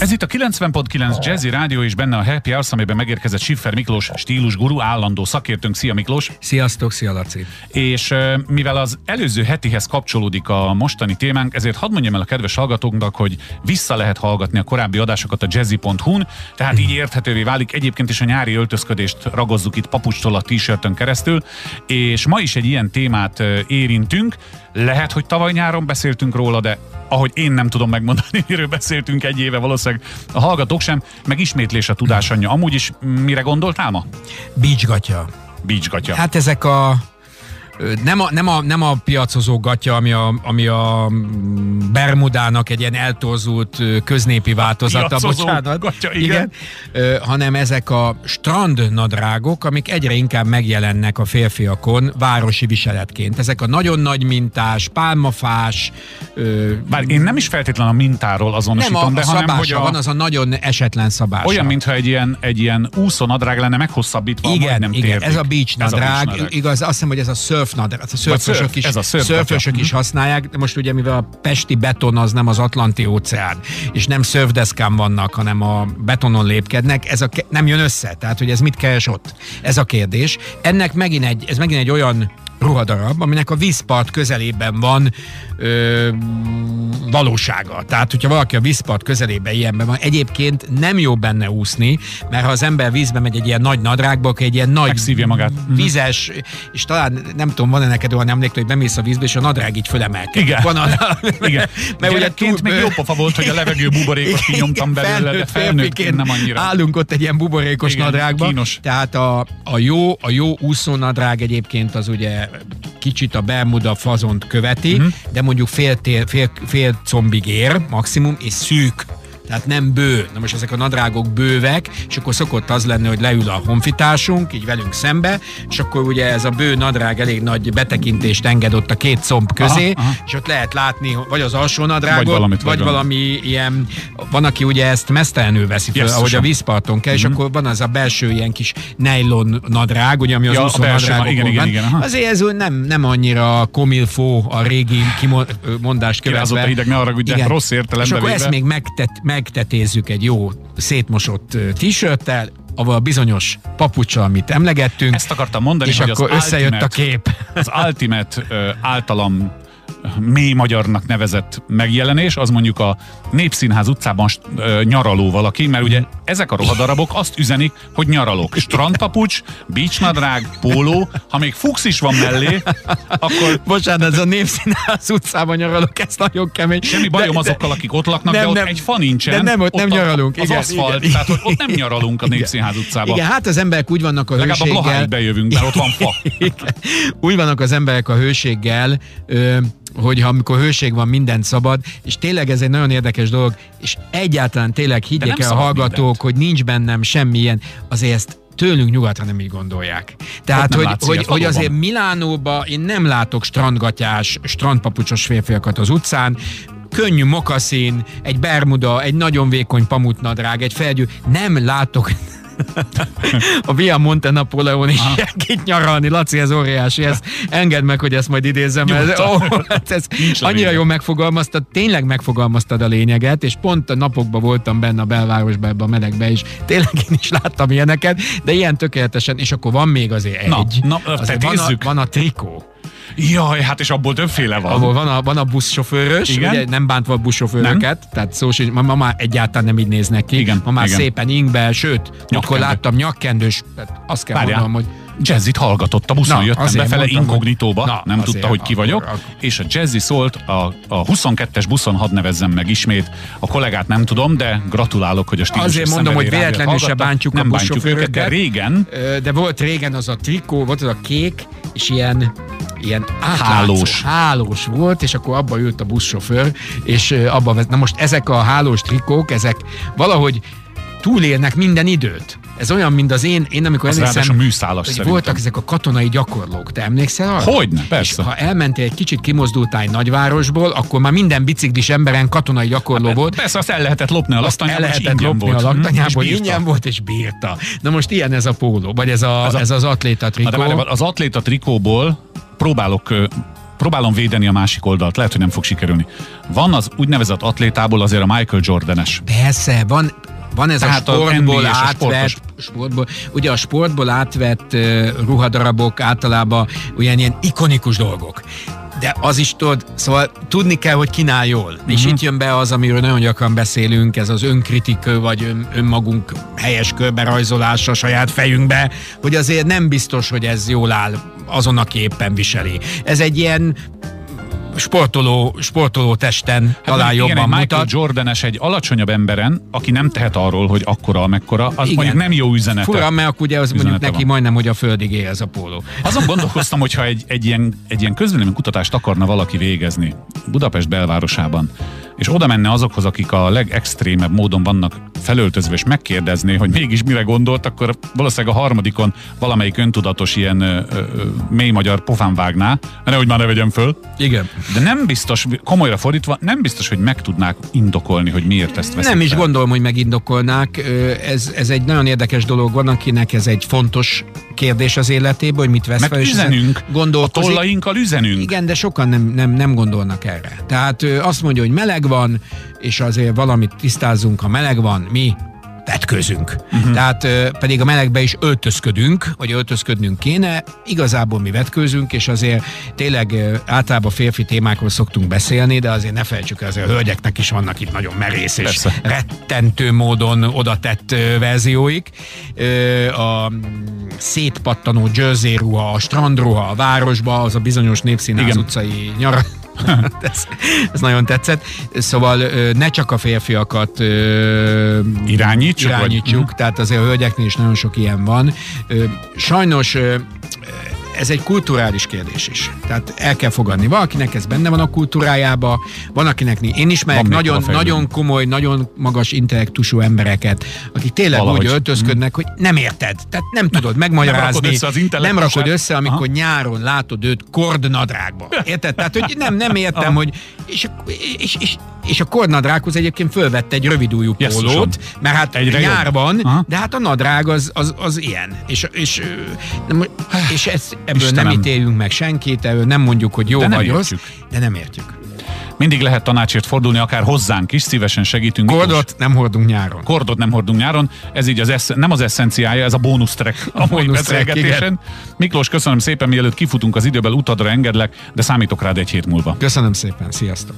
Ez itt a 90.9 Jazzy Rádió és benne a Happy Hours, amiben megérkezett Siffer Miklós stílusguru, állandó szakértőnk. Szia Miklós! Sziasztok, szia Laci! És mivel az előző hetihez kapcsolódik a mostani témánk, ezért hadd mondjam el a kedves hallgatóknak, hogy vissza lehet hallgatni a korábbi adásokat a jazzy.hu-n, tehát így érthetővé válik. Egyébként is a nyári öltözködést ragozzuk itt papucstól a t-shirtön keresztül, és ma is egy ilyen témát érintünk. Lehet, hogy tavaly nyáron beszéltünk róla, de ahogy én nem tudom megmondani, miről beszéltünk egy éve, valószínűleg a hallgatók sem, meg ismétlés a tudásanyja. Amúgy is mire gondoltál ma? Beachgatya. Beachgatya. Hát ezek a nem a, nem a, nem a piacozó gatya, ami a, ami a Bermudának egy ilyen eltorzult köznépi változata, bocsánat. Gatya, igen. igen. hanem ezek a strand nadrágok, amik egyre inkább megjelennek a férfiakon városi viseletként. Ezek a nagyon nagy mintás, pálmafás. Bár én nem is feltétlenül a mintáról azonosítom, nem a, de a hanem, hogy a, van az a nagyon esetlen szabás. Olyan, mintha egy ilyen, egy ilyen úszónadrág lenne meghosszabbítva, igen, nem igen, ez a beach nadrág, ez a beach nadrág. igaz, azt hiszem, hogy ez a surf nadrág, hát a szörfösök is, ez a szörf szörfösök is használják, de most ugye mivel a pesti beton az nem az Atlanti óceán, és nem szörfdeszkán vannak, hanem a betonon lépkednek, ez a, nem jön össze, tehát hogy ez mit keres ott? Ez a kérdés. Ennek megint egy, ez megint egy olyan ruhadarab, aminek a vízpart közelében van ö, valósága. Tehát, hogyha valaki a vízpart közelében ilyenben van, egyébként nem jó benne úszni, mert ha az ember vízbe megy egy ilyen nagy nadrágba, akkor egy ilyen nagy Megszívja magát. vizes, és talán nem tudom, van-e neked olyan emlék, hogy bemész a vízbe, és a nadrág így fölemelkedik. Igen. Van a, Igen. mert ugye túl, még jó pofa volt, hogy a levegő buborékot kinyomtam belőle, de felnőttként nem annyira. Állunk ott egy ilyen buborékos Igen, nadrágba. kínos. Tehát a, a, jó, a jó úszónadrág egyébként az ugye kicsit a Bermuda fazont követi, uh-huh. de mondjuk fél, tér, fél, fél combig ér maximum, és szűk. Tehát nem bő. Na most ezek a nadrágok bővek, és akkor szokott az lenni, hogy leül a honfitársunk, így velünk szembe, és akkor ugye ez a bő nadrág elég nagy betekintést enged ott a két comb közé, Aha, aha. és ott lehet látni, vagy az alsó nadrágot, Vagy valamit, vagy vagy valami ilyen, van, aki ugye ezt mesztelenül veszi fel, Jesszusom. ahogy a vízparton kell, és akkor van az a belső ilyen kis nylon nadrág, ugye, ami az Ja, úszó nadrágokon igen, igen, igen, aha. Azért ez nem, nem annyira komilfó a régi kimondást Kirázott követve. a hideg, ne arra, Igen. rossz értelembe És akkor ezt még megtet, megtetézzük egy jó szétmosott t-shirttel, a bizonyos papucsal, amit emlegettünk, Ezt akartam mondani, és hogy akkor az összejött ultimate, a kép. Az Ultimate általam mély magyarnak nevezett megjelenés, az mondjuk a Népszínház utcában ö, nyaraló valaki, mert ugye ezek a rohadarabok azt üzenik, hogy nyaralok. Strandpapucs, beachnadrág, póló, ha még fux is van mellé, akkor Bocsánat, ez a Népszínház utcában nyaralok, ez nagyon kemény. semmi bajom De- de- azokkal, akik ott laknak, de, Nem, ott nem. egy fa nincsen. De nem, ott nem a- nyaralunk. Az Igen, aszfalt, igen. tehát hogy ott nem nyaralunk a. Népszínház utcában. Igen, hát az emberek úgy vannak a Legalább a hőséggel. Blaháig bejövünk, mert ott van fa. Igen. Úgy vannak az emberek a hőséggel, hogy amikor hőség van, mindent szabad, és tényleg ez egy nagyon érdekes dolog, és egyáltalán tényleg higgyék el a hallgatók, mindent. hogy nincs bennem semmilyen, azért ezt tőlünk nyugatra nem így gondolják. Tehát, nem hogy, látsz hogy, hogy azért Milánóba én nem látok strandgatyás, strandpapucsos férfiakat az utcán, könnyű mokaszín, egy bermuda, egy nagyon vékony pamutnadrág, egy felgyű. Nem látok a Via Monte Napoleon is itt nyaralni. Laci, ez óriási. Ez, engedd meg, hogy ezt majd idézzem. Ez, ó, hát ez Nincs annyira jól megfogalmaztad, tényleg megfogalmaztad a lényeget, és pont a napokban voltam benne a belvárosban, ebbe a melegbe, és tényleg én is láttam ilyeneket, de ilyen tökéletesen, és akkor van még azért egy. Na, na, azért van, a, van a trikó. Jaj, hát és abból többféle van. Ahol van a, van a buszsofőrös, Igen. ugye nem bántva a buszsofőröket, tehát szó sincs, ma, ma már egyáltalán nem így néznek ki. Igen, ma már igen. szépen ingbe, sőt, akkor Nyakkendő. láttam nyakkendős, azt kell Várjál. mondanom, hogy Jazzit hallgatott a buszon, Na, jöttem befele mondtam, inkognitóba, Na, nem azért, tudta, hogy ki akkor- vagyok, akkor- és a Jazzy szólt a, a 22-es buszon, hadd nevezzem meg ismét, a kollégát nem tudom, de gratulálok, hogy a stílus Azért mondom, hogy véletlenül se bántjuk a nem bántjuk őket, de buszsofőröket. régen de volt régen az a trikó, volt az a kék, és ilyen ilyen átlátszó, Hálós. hálós volt, és akkor abba ült a buszsofőr, és ö, abba vezet. Na most ezek a hálós trikók, ezek valahogy túlélnek minden időt. Ez olyan, mint az én, én amikor Az emlékszem, műszálas hogy szerintem. voltak ezek a katonai gyakorlók. Te emlékszel arra? Hogyne, És persze. ha elmentél egy kicsit kimozdultál egy nagyvárosból, akkor már minden biciklis emberen katonai gyakorló volt. Persze, azt el lehetett lopni a el laktanyából, és lehetett lopni volt. a Hm, és laktanyából, bírta. ingyen volt, és bírta. Na most ilyen ez a póló, vagy ez, a, Ez ez, a- az atléta trikó. de várj, az atléta trikóból próbálok próbálom védeni a másik oldalt, lehet, hogy nem fog sikerülni. Van az úgynevezett atlétából azért a Michael Jordanes. Persze, van, van ez Tehát a sportból a átvett, sportos. sportból, ugye a sportból átvett uh, ruhadarabok általában olyan ilyen ikonikus dolgok. De az is tudod, szóval tudni kell, hogy kinál jól. Uh-huh. És itt jön be az, amiről nagyon gyakran beszélünk, ez az önkritikő, vagy ön, önmagunk helyes körberajzolása a saját fejünkbe, hogy azért nem biztos, hogy ez jól áll azon, aki éppen viseli. Ez egy ilyen sportoló, sportoló testen hát talán igen, jobban egy mutat. Jordanes egy alacsonyabb emberen, aki nem tehet arról, hogy akkora, amekkora, az Igen. mondjuk nem jó üzenete. Fura, mert ugye az mondjuk neki van. majdnem, hogy a földig él ez a póló. Azon gondolkoztam, hogyha egy, egy ilyen, egy ilyen közvélemény kutatást akarna valaki végezni Budapest belvárosában, és oda menne azokhoz, akik a legextrémebb módon vannak felöltözve, és megkérdezné, hogy mégis mire gondolt, akkor valószínűleg a harmadikon valamelyik öntudatos ilyen ö, ö, mély magyar pofán vágná, nehogy már ne vegyem föl. Igen. De nem biztos, komolyra fordítva, nem biztos, hogy meg tudnák indokolni, hogy miért ezt veszik Nem is fel. gondolom, hogy megindokolnák. Ez, ez egy nagyon érdekes dolog. Van, akinek ez egy fontos kérdés az életében, hogy mit vesz Mert fel. és üzenünk, a tollainkkal üzenünk. Igen, de sokan nem, nem, nem gondolnak erre. Tehát azt mondja, hogy meleg van, és azért valamit tisztázzunk, ha meleg van, mi vetközünk. Uh-huh. Tehát pedig a melegbe is öltözködünk, vagy öltözködnünk kéne, igazából mi vetközünk, és azért tényleg általában férfi témákról szoktunk beszélni, de azért ne felejtsük el, azért a hölgyeknek is vannak itt nagyon merész és Persze. rettentő módon oda tett verzióik. A mm, szétpattanó jersey ruha, a strandruha a városba, az a bizonyos népszínház Igen. utcai nyara. ez, ez nagyon tetszett. Szóval ne csak a férfiakat Irányítsuk, vagy- irányítsuk Mhm. tehát azért a hölgyeknél is nagyon sok ilyen van. Sajnos ez egy kulturális kérdés is. Tehát el kell fogadni. Valakinek ez benne van a kultúrájába, van akinek. Én ismerek nagyon, nagyon komoly, nagyon magas intellektusú embereket, akik tényleg Valahogy. úgy öltözködnek, hogy nem érted. Tehát nem tudod megmagyarázni. rakod össze az nem rakod össze, amikor Aha. nyáron látod őt kordnadrágba. Érted? Tehát, hogy nem, nem értem, hogy és, és, és, és a kordnadrághoz egyébként fölvette egy rövidújú pólót, mert hát Egyre nyárban, de hát a nadrág az, az, az ilyen. És, és, és ezt, ebből Istenem. nem ítéljünk meg senkit, ebből nem mondjuk, hogy jó De vagy rossz, de nem értjük. Mindig lehet tanácsért fordulni, akár hozzánk is, szívesen segítünk. Miklós. Kordot nem hordunk nyáron. Kordot nem hordunk nyáron, ez így az esz- nem az eszenciája, ez a bónusz track a mai beszélgetésen. Miklós, köszönöm szépen, mielőtt kifutunk az időből, utadra engedlek, de számítok rád egy hét múlva. Köszönöm szépen, sziasztok!